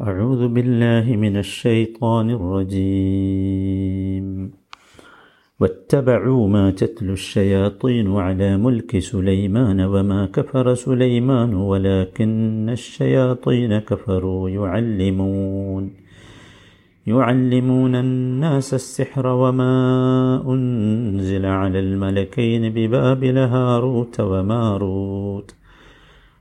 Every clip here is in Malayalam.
أعوذ بالله من الشيطان الرجيم. واتبعوا ما تتلو الشياطين على ملك سليمان وما كفر سليمان ولكن الشياطين كفروا. يعلمون يعلمون الناس السحر وما أنزل على الملكين ببابل هاروت وماروت.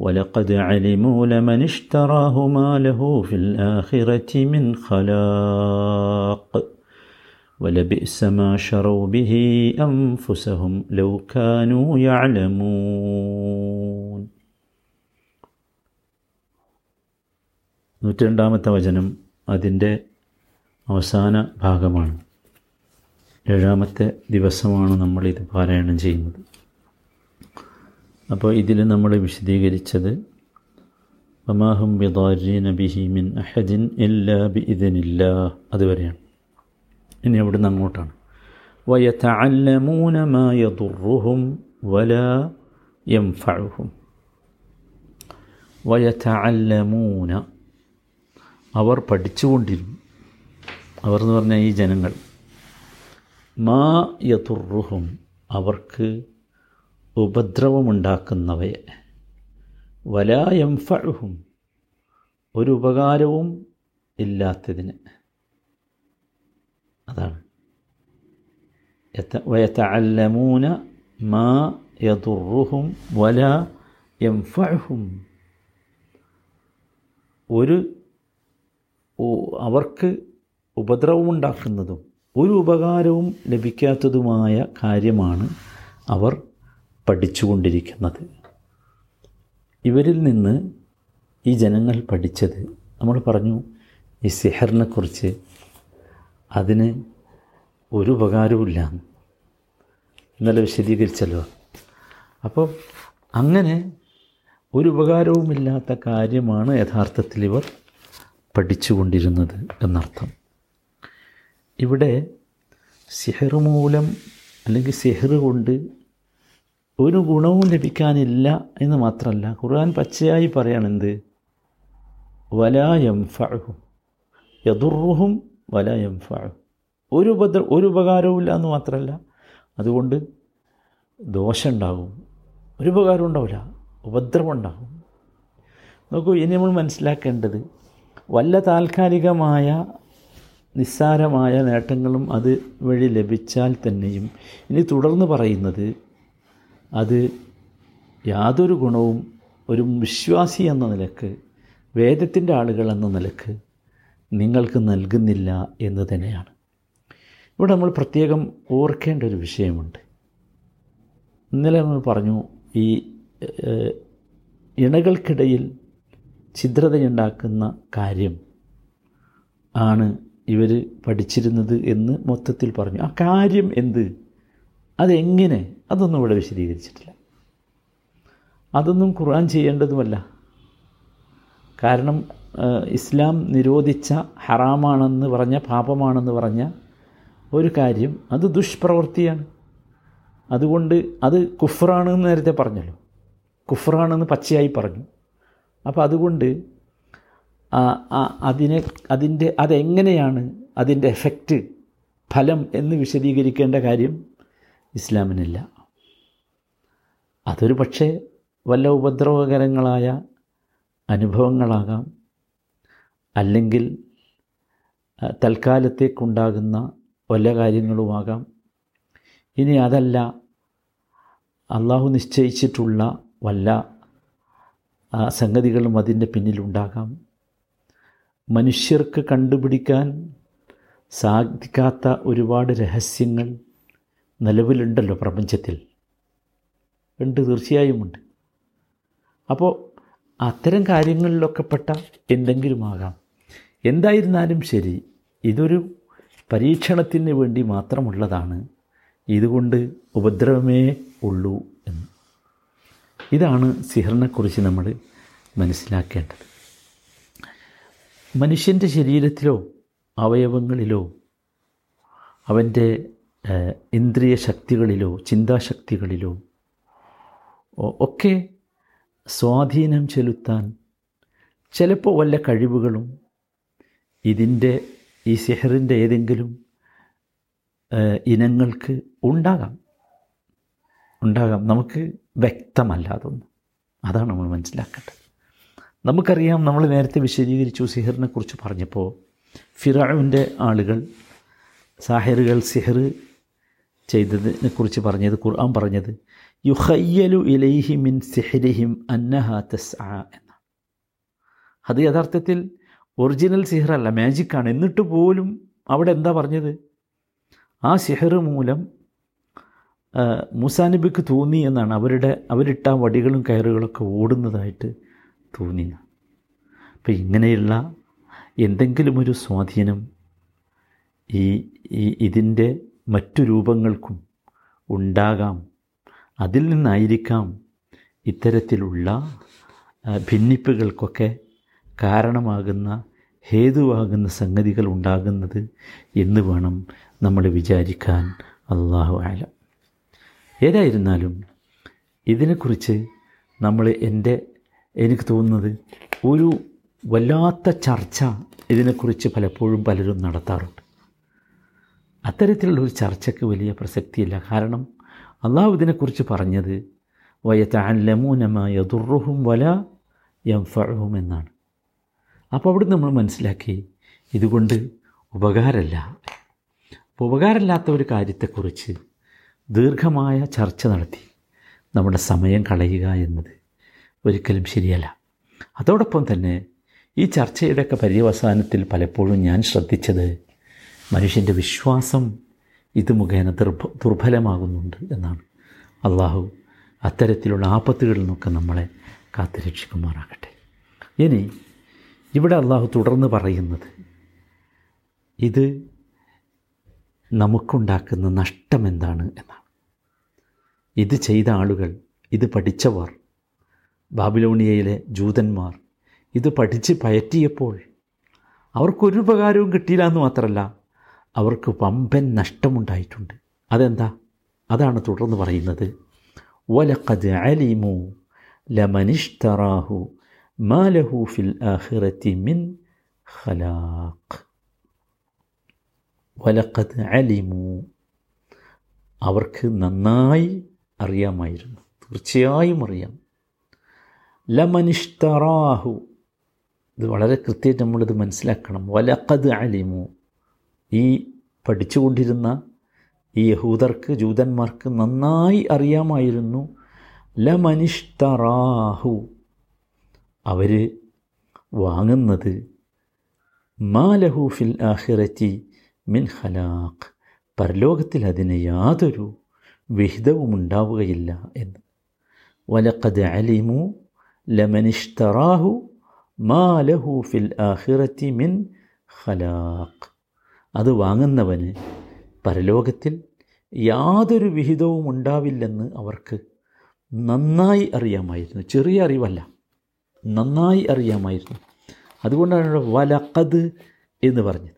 ولقد علموا لمن اشتراه ما له في الآخرة من خلاق ولبئس ما شروا به أنفسهم لو كانوا يعلمون നൂറ്റിരണ്ടാമത്തെ വചനം അതിൻ്റെ അവസാന ഭാഗമാണ് ഏഴാമത്തെ ദിവസമാണ് നമ്മളിത് പാരായണം ചെയ്യുന്നത് അപ്പോൾ ഇതിൽ നമ്മൾ വിശദീകരിച്ചത് മമാഹും ബിദാരീന ബിഹി മിൻ അഹദിൻ എല്ലാ ബി ഇതിനില്ല അതുവരെയാണ്. ഇനി അവിടുന്ന് അങ്ങോട്ടാണ്. വയതഅല്ലമൂന മാ യദുറുഹും വലാ യംഫഉഹും വയതഅല്ലമൂന അവർ പഠിച്ചുകൊണ്ടിരുന്നു. അവർ എന്ന് പറഞ്ഞാൽ ഈ ജനങ്ങൾ. മാ യദുറുഹും അവർക്ക് ഉപദ്രവമുണ്ടാക്കുന്നവയെ. വലായം ഫഴുഹും ഒരു ഉപകാരവും ഇല്ലാത്തതിന്. അതാണ്. വയത്തല്ലമൂന മാ യതുറുഹും വല യംഫഴുഹും ഒരു അവർക്ക് ഉപദ്രവമുണ്ടാക്കുന്നതും ഒരു ഉപകാരവും ലഭിക്കാത്തതുമായ കാര്യമാണ് അവർ പഠിച്ചുകൊണ്ടിരിക്കുന്നത്. ഇവരിൽ നിന്ന് ഈ ജനങ്ങൾ പഠിച്ചത് നമ്മൾ പറഞ്ഞു ഈ സെഹറിനെക്കുറിച്ച് അതിന് ഒരു ഉപകാരവുമില്ല. ഇന്നലെ വിശദീകരിച്ചല്ലോ. അപ്പോൾ അങ്ങനെ ഒരു ഉപകാരവുമില്ലാത്ത കാര്യമാണ് യഥാർത്ഥത്തിൽ ഇവർ പഠിച്ചുകൊണ്ടിരുന്നത് എന്നർത്ഥം. ഇവിടെ സിഹർ മൂലം അല്ലെങ്കിൽ സിഹർ കൊണ്ട് ഒരു ഗുണവും ലഭിക്കാനില്ല എന്ന് മാത്രമല്ല ഖുർആൻ പച്ചയായി പറയണെന്ത്? വലായം ഫഴും യദുർഹും വലായം ഫഴും ഒരു ഉപദ്ര ഒരു ഉപകാരവും ഇല്ല എന്ന് മാത്രമല്ല അതുകൊണ്ട് ദോഷമുണ്ടാകും. ഒരു ഉപകാരം ഉണ്ടാവില്ല. ഉപദ്രവം ഉണ്ടാകും നോക്കൂ ഇനി നമ്മൾ മനസ്സിലാക്കേണ്ടത് വല്ല താൽക്കാലികമായ നിസ്സാരമായ നേട്ടങ്ങളും അത് വഴി ലഭിച്ചാൽ തന്നെയും ഇനി തുടർന്ന് പറയുന്നത് അത് യാതൊരു ഗുണവും ഒരു വിശ്വാസി എന്ന നിലയ്ക്ക് വേദത്തിന്റെ ആളുകൾ എന്ന നിലയ്ക്ക് നിങ്ങൾക്ക് നൽകുന്നില്ല എന്ന് തന്നെയാണ്. ഇവിടെ നമ്മൾ പ്രത്യേകം ഓർക്കേണ്ട ഒരു വിഷയമുണ്ട്. ഇന്നലെ നമ്മൾ പറഞ്ഞു ഈ ഇണകൾക്കിടയിൽ ഛിദ്രതയുണ്ടാക്കുന്ന കാര്യം ആണ് ഇവർ പഠിച്ചിരുന്നത് എന്ന് മൊത്തത്തിൽ പറഞ്ഞു. ആ കാര്യം എന്ത്? അതെങ്ങനെ? അതൊന്നും ഇവിടെ വിശദീകരിച്ചിട്ടില്ല. അതൊന്നും ഖുർആൻ ചെയ്യേണ്ടതുമല്ല. കാരണം ഇസ്ലാം നിരോധിച്ച ഹറാമാണെന്ന് പറഞ്ഞ പാപമാണെന്ന് പറഞ്ഞ ഒരു കാര്യം അത് ദുഷ്പ്രവൃത്തിയാണ്. അതുകൊണ്ട് അത് കുഫറാണെന്ന് നേരത്തെ പറഞ്ഞല്ലോ. കുഫറാണെന്ന് പച്ചയായി പറഞ്ഞു. അപ്പോൾ അതുകൊണ്ട് അതിനെ അതിന്റെ അതെങ്ങനെയാണ് അതിന്റെ എഫക്റ്റ് ഫലം എന്ന് വിശദീകരിക്കേണ്ട കാര്യം ഇസ്ലാമിനില്ല. അതൊരു പക്ഷേ വല്ല ഉപദ്രവകരങ്ങളായ അനുഭവങ്ങളാകാം. അല്ലെങ്കിൽ തൽക്കാലത്തേക്കുണ്ടാകുന്ന വല്ല കാര്യങ്ങളുമാകാം. ഇനി അതല്ല അള്ളാഹു നിശ്ചയിച്ചിട്ടുള്ള വല്ല സംഗതികളും അതിന്റെ പിന്നിലുണ്ടാകാം. മനുഷ്യർക്ക് കണ്ടുപിടിക്കാൻ സാധിക്കാത്ത ഒരുപാട് രഹസ്യങ്ങൾ നിലവിലുണ്ടല്ലോ പ്രപഞ്ചത്തിൽ. ഉണ്ട് തീർച്ചയായും ഉണ്ട്. അപ്പോൾ അത്തരം കാര്യങ്ങളിലൊക്കെ പെട്ട എന്തെങ്കിലുമാകാം. എന്തായിരുന്നാലും ശരി ഇതൊരു പരീക്ഷണത്തിന് വേണ്ടി മാത്രമുള്ളതാണ്. ഇതുകൊണ്ട് ഉപദ്രവമേ ഉള്ളൂ എന്ന്. ഇതാണ് സിഹറിനെക്കുറിച്ച് നമ്മൾ മനസ്സിലാക്കേണ്ടത്. മനുഷ്യന്റെ ശരീരത്തിലോ അവയവങ്ങളിലോ അവന്റെ ഇന്ദ്രിയ ശക്തികളിലോ ചിന്താശക്തികളിലോ ഒക്കെ സ്വാധീനം ചെലുത്താൻ ചിലപ്പോൾ വല്ല കഴിവുകളും ഇതിന്റെ ഈ സിഹറിന്റെ ഏതെങ്കിലും ഇനങ്ങൾക്ക് ഉണ്ടാകാം. ഉണ്ടാകാം. നമുക്ക് വ്യക്തമല്ല അതൊന്നും അതാണ് നമ്മൾ മനസ്സിലാക്കേണ്ടത്. നമുക്കറിയാം നമ്മൾ നേരത്തെ വിശദീകരിച്ചു സിഹറിനെ കുറിച്ച് പറഞ്ഞപ്പോൾ ഫിറാവിന്റെ ആളുകൾ സാഹിറുകൾ സിഹർ ചെയ്തതിനെ കുറിച്ച് പറഞ്ഞത് ഖുർആൻ പറഞ്ഞത് യുഹയ്യലു ഇലൈഹി മിൻ സിഹരിഹിം അന്നഹ ആ എന്നാണ്. അത് യഥാർത്ഥത്തിൽ ഒറിജിനൽ സിഹറല്ല മാജിക്കാണ്. എന്നിട്ട് പോലും അവിടെ എന്താ പറഞ്ഞത്? ആ സിഹർ മൂലം മുസാനബിക്ക് മൂസാ തോന്നി എന്നാണ്. അവരുടെ അവരിട്ട വടികളും കയറുകളൊക്കെ ഓടുന്നതായിട്ട് തോന്നി അപ്പം ഇങ്ങനെയുള്ള എന്തെങ്കിലും ഒരു സ്വാധീനം ഈ ഇതിന്റെ മറ്റു രൂപങ്ങൾക്കും ഉണ്ടാകാം. അതിൽ നിന്നായിരിക്കാം ഇത്തരത്തിലുള്ള ഭിന്നിപ്പുകൾക്കൊക്കെ കാരണമാകുന്ന ഹേതുവാകുന്ന സംഗതികൾ ഉണ്ടാകുന്നത് എന്ന് വേണം നമ്മൾ വിചാരിക്കാൻ അള്ളാഹു ആല ഏതായിരുന്നാലും ഇതിനെക്കുറിച്ച് നമ്മൾ എന്റെ എനിക്ക് തോന്നുന്നത് ഒരു വല്ലാത്ത ചർച്ച ഇതിനെക്കുറിച്ച് പലപ്പോഴും പലരും നടത്താറുണ്ട്. അത്തരത്തിലുള്ള ഒരു ചർച്ചയ്ക്ക് വലിയ പ്രസക്തിയില്ല. കാരണം അള്ളാഹു ഇതിനെക്കുറിച്ച് പറഞ്ഞത് വയത്തല്ലമൂനമായ ദുർഹും വല യംഫഴും എന്നാണ്. അപ്പോൾ അവിടെ നമ്മൾ മനസ്സിലാക്കി ഇതുകൊണ്ട് ഉപകാരമല്ല. അപ്പോൾ ഉപകാരമില്ലാത്ത ഒരു കാര്യത്തെക്കുറിച്ച് ദീർഘമായ ചർച്ച നടത്തി. നമ്മുടെ സമയം കളയുക എന്നത് ഒരിക്കലും ശരിയല്ല. അതോടൊപ്പം തന്നെ ഈ ചർച്ചയുടെയൊക്കെ പര്യവസാനത്തിൽ പലപ്പോഴും ഞാൻ ശ്രദ്ധിച്ചത് മനുഷ്യന്റെ വിശ്വാസം ഇത് മുഖേന ദുർഭ ദുർബലമാകുന്നുണ്ട് എന്നാണ്. അള്ളാഹു അത്തരത്തിലുള്ള ആപത്തുകളിൽ നിന്നൊക്കെ നമ്മളെ കാത്തുരക്ഷിക്കുമാറാകട്ടെ ഇനി ഇവിടെ അള്ളാഹു തുടർന്ന് പറയുന്നത് ഇത് നമുക്കുണ്ടാക്കുന്ന നഷ്ടം എന്താണ് എന്നാണ്. ഇത് ചെയ്ത ആളുകൾ ഇത് പഠിച്ചവർ ബാബിലോണിയയിലെ ജൂതന്മാർ ഇത് പഠിച്ച് പയറ്റിയപ്പോൾ അവർക്കൊരു ഉപകാരവും കിട്ടിയില്ല എന്ന് മാത്രമല്ല അവർക്ക് വമ്പൻ നഷ്ടമുണ്ടായിട്ടുണ്ട്. അതെന്താ? അതാണ് തുടർന്ന് പറയുന്നത്. വലഖദ് അലിമു ലമനിഷ്തറാഹു മാലഹു ഫിൽ ആഖിറത്തി മിൻ ഖലാഖ്. വലഖദ് അലിമു. അവർക്ക് നന്നായി അറിയാമായിരുന്നു. തീർച്ചയായും അറിയാം. ലമനിഷ്തറാഹു ഇത് വളരെ കൃത്യമായിട്ട് നമ്മളിത് മനസ്സിലാക്കണം. വലഖദ് അലിമു. ഈ പഠിച്ചുകൊണ്ടിരുന്ന ഈ യഹൂദർക്ക് ജൂതന്മാർക്ക് നന്നായി അറിയാമായിരുന്നു. ലമനിഷ്തറാഹു. അവർ വാങ്ങുന്നത് മാലഹു ഫിൽ മിൻ ഹലാഖ് പരലോകത്തിൽ അതിന് യാതൊരു വിഹിതവും ഉണ്ടാവുകയില്ല എന്ന്. വലക്കത് അലിമു ലമനിഷ്തറാഹു മാലഹു ഫിൽ മിൻ ഖലാഖ്. അത് വാങ്ങുന്നവന് പരലോകത്തിൽ യാതൊരു വിഹിതവും ഉണ്ടാവില്ലെന്ന് അവർക്ക് നന്നായി അറിയാമായിരുന്നു. ചെറിയ അറിവല്ല. നന്നായി അറിയാമായിരുന്നു. അതുകൊണ്ടാണ് വലക്കത് എന്ന് പറഞ്ഞത്.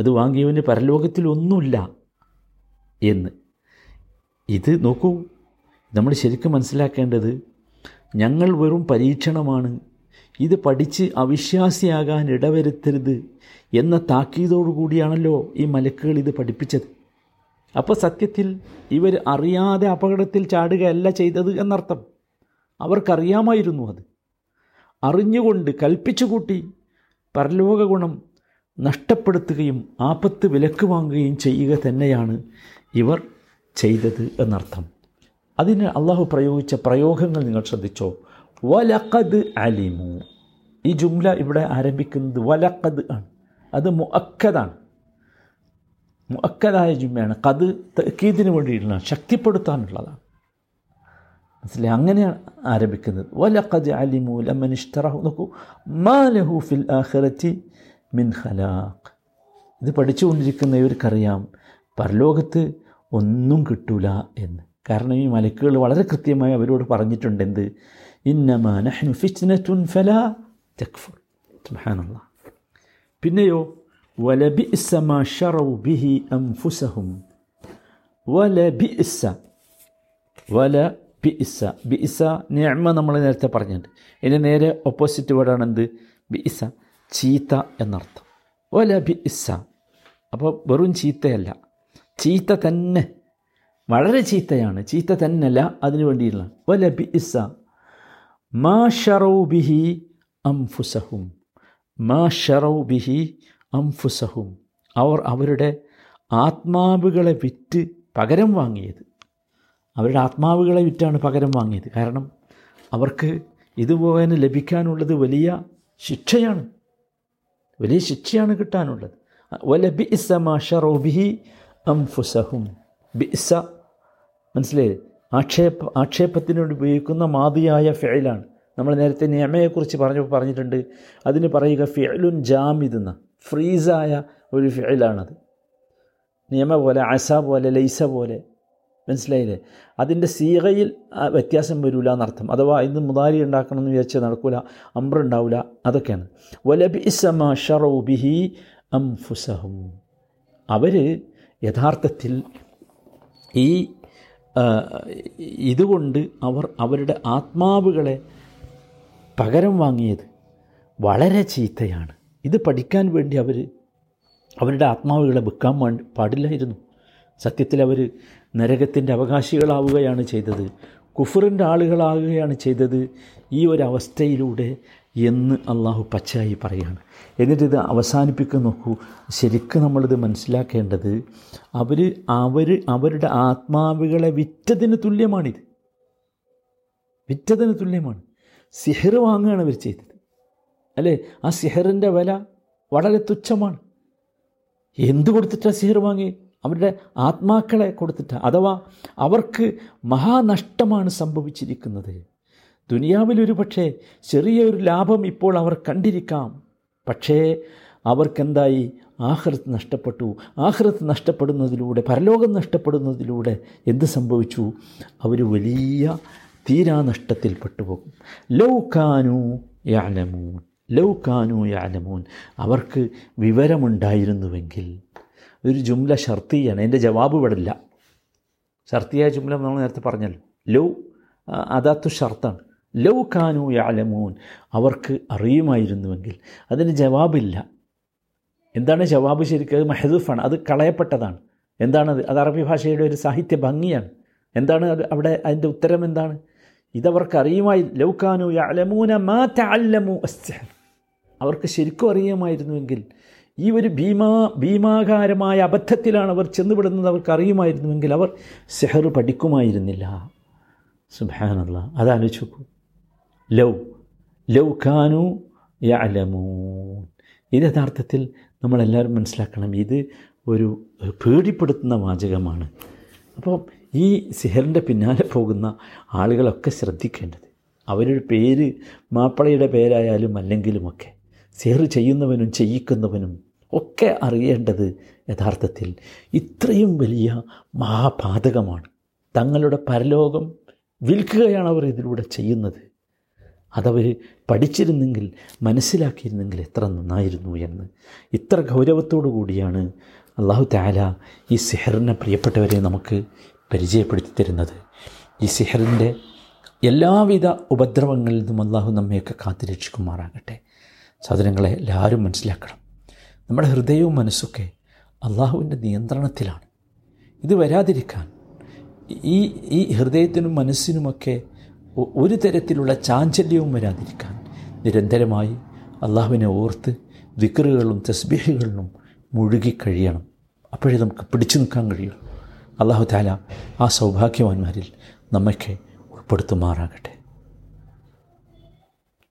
അത് വാങ്ങിയവന് പരലോകത്തിൽ ഒന്നുമില്ല എന്ന്. ഇത് നോക്കൂ. നമ്മൾ ശരിക്കും മനസ്സിലാക്കേണ്ടത് ഞങ്ങൾ വെറും പരീക്ഷണമാണ്. ഇത് പഠിച്ച് അവിശ്വാസിയാകാൻ ഇടവരുത്തരുത് എന്ന താക്കീതോടു കൂടിയാണല്ലോ ഈ മലക്കുകൾ ഇത് പഠിപ്പിച്ചത്. അപ്പോൾ സത്യത്തിൽ ഇവർ അറിയാതെ അപകടത്തിൽ ചാടുകയല്ല ചെയ്തത് എന്നർത്ഥം. അവർക്കറിയാമായിരുന്നു അത്. അറിഞ്ഞുകൊണ്ട് കൽപ്പിച്ചുകൂട്ടി പരലോക ഗുണം നഷ്ടപ്പെടുത്തുകയും ആപത്ത് വിലക്ക് വാങ്ങുകയും ചെയ്യുക തന്നെയാണ് ഇവർ ചെയ്തത് എന്നർത്ഥം. അതിന് അള്ളാഹു പ്രയോഗിച്ച പ്രയോഗങ്ങൾ നിങ്ങൾ ശ്രദ്ധിച്ചോ? വലക്കത് അലിമു. ഈ ജുംല ഇവിടെ ആരംഭിക്കുന്നത് വലക്കത് ആണ്. അത് മുഅക്കതാണ് മുഅക്കതായ ജുംലയാണ്. കത് തക്കീദിന് വേണ്ടിയിട്ടുള്ള ശക്തിപ്പെടുത്താനുള്ളതാണ്. മനസ്സിലായി? അങ്ങനെയാണ് ആരംഭിക്കുന്നത്. വലക്കത് അലിമു ലമൻ ഇഷ്തറഹു. നോക്കൂ. മാലഹു ഫിൽ ആഖിറത്തി മിൻ ഖലാഖ്. ഇത് പഠിച്ചുകൊണ്ടിരിക്കുന്ന ഇവർക്കറിയാം. പരലോകത്ത് ഒന്നും കിട്ടൂല എന്ന്. കാരണം ഈ മലക്കുകൾ വളരെ കൃത്യമായി അവരോട് പറഞ്ഞിട്ടുണ്ട് എന്ത് ഇന്നമാ നഹ്നു ഫിറ്റ്നത്തുൻ ഫലാ തക്ഫുർ സുബ്ഹാനല്ലാഹ് പിന്നെയോ വലബിഇസ മാ ശറൗ ബിഹി അൻഫുസഹും വലബിഇസ. വല ബിഇസ ബിഇസ നിഅമ നമ്മൾ നേരത്തെ പറഞ്ഞിട്ടുണ്ട്. ഇതിന് നേരെ ഓപ്പോസിറ്റ് വേർഡാണ് എന്ത് ബിഇസ. ചീത്ത എന്നർത്ഥം. വല ബിഇസ അപ്പോൾ വെറും ചീത്തയല്ല. ചീത്ത തന്നെ. വളരെ ചീത്തയാണ്. ചീത്ത തന്നെയല്ല അതിനു വേണ്ടിയുള്ള വല ബിഇസ മാ ബിഹി അംഫുസഹും. ബിഹി അംഫുസഹും. അവർ അവരുടെ ആത്മാവുകളെ വിറ്റ് പകരം വാങ്ങിയത്. അവരുടെ ആത്മാവുകളെ വിറ്റാണ് പകരം വാങ്ങിയത്. കാരണം അവർക്ക് ഇതുപോലെ ലഭിക്കാനുള്ളത് വലിയ ശിക്ഷയാണ്. വലിയ ശിക്ഷയാണ് കിട്ടാനുള്ളത്. ബിഇസ മാ ഷറോ ബിഹി അംഫുസഹും. ബിഇസ മനസ്സിലായി ആക്ഷേപ ആക്ഷേപത്തിനോട് ഉപയോഗിക്കുന്ന മാതിയായ ഫെയിലാണ് നമ്മൾ നേരത്തെ നിയമയെക്കുറിച്ച് പറഞ്ഞപ്പോൾ പറഞ്ഞിട്ടുണ്ട്. അതിന് പറയുക ഫിഅലുൻ ജാമിതെന്ന ഫ്രീസായ ഒരു ഫിഅലാണത്. നിയമ പോലെ അസ പോലെ ലൈസ പോലെ. മനസ്സിലായില്ലേ? അതിന്റെ സീകയിൽ വ്യത്യാസം വരില്ല എന്നർത്ഥം. അഥവാ ഇന്ന് മുതാരി ഉണ്ടാക്കണം എന്ന് വിചാരിച്ചാൽ നടക്കില്ല അമ്പ്രുണ്ടാവില്ല അതൊക്കെയാണ്. വലബിസമ ഷറൗ ബിഹി അംഫുസഹും. അവർ യഥാർത്ഥത്തിൽ ഈ ഇതുകൊണ്ട് അവർ അവരുടെ ആത്മാവുകളെ പകരം വാങ്ങിയത് വളരെ ചീത്തയാണ്. ഇത് പഠിക്കാൻ വേണ്ടി അവർ അവരുടെ ആത്മാവുകളെ വിൽക്കാൻ പാടില്ലായിരുന്നു. സത്യത്തിൽ അവർ നരകത്തിന്റെ അവകാശികളാവുകയാണ് ചെയ്തത്. കുഫറിന്റെ ആളുകളാകുകയാണ് ചെയ്തത്. ഈ ഒരു അവസ്ഥയിലൂടെ എന്ന് അള്ളാഹു പച്ചയായി പറയാണ്. എന്നിട്ടിത് അവസാനിപ്പിക്കാൻ നോക്കൂ. ശരിക്കും നമ്മളിത് മനസ്സിലാക്കേണ്ടത് അവർ അവർ അവരുടെ ആത്മാവുകളെ വിറ്റതിന് തുല്യമാണിത്. വിറ്റതിന് തുല്യമാണ്. സിഹർ വാങ്ങുകയാണ് അവർ ചെയ്തത്. അല്ലേ? ആ സിഹറിന്റെ വില വളരെ തുച്ഛമാണ്. എന്ത് കൊടുത്തിട്ടാണ് സിഹർ വാങ്ങി അവരുടെ ആത്മാക്കളെ കൊടുത്തിട്ട്. അഥവാ അവർക്ക് മഹാനഷ്ടമാണ് സംഭവിച്ചിരിക്കുന്നത്. ദുനിയാവിലൊരു പക്ഷേ ചെറിയൊരു ലാഭം ഇപ്പോൾ അവർ കണ്ടിരിക്കാം. പക്ഷേ അവർക്കെന്തായി? ആഹ്റത്ത് നഷ്ടപ്പെട്ടു. ആഹ്റത്ത് നഷ്ടപ്പെടുന്നതിലൂടെ പരലോകം നഷ്ടപ്പെടുന്നതിലൂടെ എന്ത് സംഭവിച്ചു? അവർ വലിയ തീരാനഷ്ടത്തിൽ പെട്ടുപോകും. ലൗകാനു യാലമൂൻ. ലൗകാനു യാലമൂൻ. അവർക്ക് വിവരമുണ്ടായിരുന്നുവെങ്കിൽ ഒരു ജുംല ഷർത്തിയാണ്. എന്റെ ജവാബ് വിടില്ല ഷർത്തിയായ ജുംല നമ്മൾ നേരത്തെ പറഞ്ഞല്ലോ. ലൗ അതാത്തു ഷർത്താണ്. ലൗ കാനു യാലമൂൻ. അവർക്ക് അറിയുമായിരുന്നുവെങ്കിൽ അതിന് ജവാബില്ല. എന്താണ് ജവാബ് ശരിക്കും? അത് മെഹദൂഫാണ്. അത് കളയപ്പെട്ടതാണ്. എന്താണത് അത്? അറബി ഭാഷയുടെ ഒരു സാഹിത്യ ഭംഗിയാണ്. എന്താണ് അത് അവിടെ അതിന്റെ ഉത്തരം എന്താണ്? ഇതവർക്ക് അറിയുമായി ലൗ കാനു യാലമൂന മാ അസ്സഹർ അവർക്ക് ശരിക്കും അറിയുമായിരുന്നുവെങ്കിൽ ഈ ഒരു ഭീമാ ഭീമാകാരമായ അബദ്ധത്തിലാണ് അവർ ചെന്നുപെടുന്നത് അവർക്ക് അറിയുമായിരുന്നുവെങ്കിൽ അവർ സെഹർ പഠിക്കുമായിരുന്നില്ല. സുബാനല്ല അതാലോചിക്കൂ ലൗ ലൗ കാനു യഅലമൂൻ. ഇത് യഥാർത്ഥത്തിൽ നമ്മളെല്ലാവരും മനസ്സിലാക്കണം ഇത് ഒരു പേടിപ്പെടുത്തുന്ന വാചകമാണ്. അപ്പോൾ ഈ സിഹറിന്റെ പിന്നാലെ പോകുന്ന ആളുകളൊക്കെ ശ്രദ്ധിക്കേണ്ടത്. അവരുടെ പേര് മാപ്പിളയുടെ പേരായാലും അല്ലെങ്കിലുമൊക്കെ സിഹർ ചെയ്യുന്നവനും ചെയ്യിക്കുന്നവനും ഒക്കെ അറിയേണ്ടത് യഥാർത്ഥത്തിൽ ഇത്രയും വലിയ മഹാപാതകമാണ്. തങ്ങളുടെ പരലോകം വിൽക്കുകയാണ് അവർ ഇതിലൂടെ ചെയ്യുന്നത്. അതവർ പഠിച്ചിരുന്നെങ്കിൽ മനസ്സിലാക്കിയിരുന്നെങ്കിൽ എത്ര നന്നായിരുന്നു എന്ന്. ഇത്ര ഗൗരവത്തോടു കൂടിയാണ് അള്ളാഹു താല ഈ സിഹറിനെ പ്രിയപ്പെട്ടവരെ നമുക്ക് പരിചയപ്പെടുത്തി തരുന്നത്. ഈ സിഹറിന്റെ എല്ലാവിധ ഉപദ്രവങ്ങളിൽ നിന്നും അള്ളാഹു നമ്മയൊക്കെ കാത്തിരക്ഷിക്കുമാറാകട്ടെ സാധനങ്ങളെ എല്ലാവരും മനസ്സിലാക്കണം. നമ്മുടെ ഹൃദയവും മനസ്സൊക്കെ അള്ളാഹുവിന്റെ നിയന്ത്രണത്തിലാണ്. ഇത് വരാതിരിക്കാൻ ഈ ഈ ഹൃദയത്തിനും മനസ്സിനുമൊക്കെ ഒരു തരത്തിലുള്ള ചാഞ്ചല്യവും വരാതിരിക്കാൻ നിരന്തരമായി അള്ളാഹുവിനെ ഓർത്ത് വിക്റുകളും തസ്ബീഹുകളിലും മുഴുകിക്കഴിയണം അപ്പോഴേ നമുക്ക് പിടിച്ചു നിൽക്കാൻ കഴിയുള്ളൂ. അള്ളാഹു താല ആ സൗഭാഗ്യവാന്മാരിൽ നമ്മയ്ക്ക് ഉൾപ്പെടുത്തുമാറാകട്ടെ.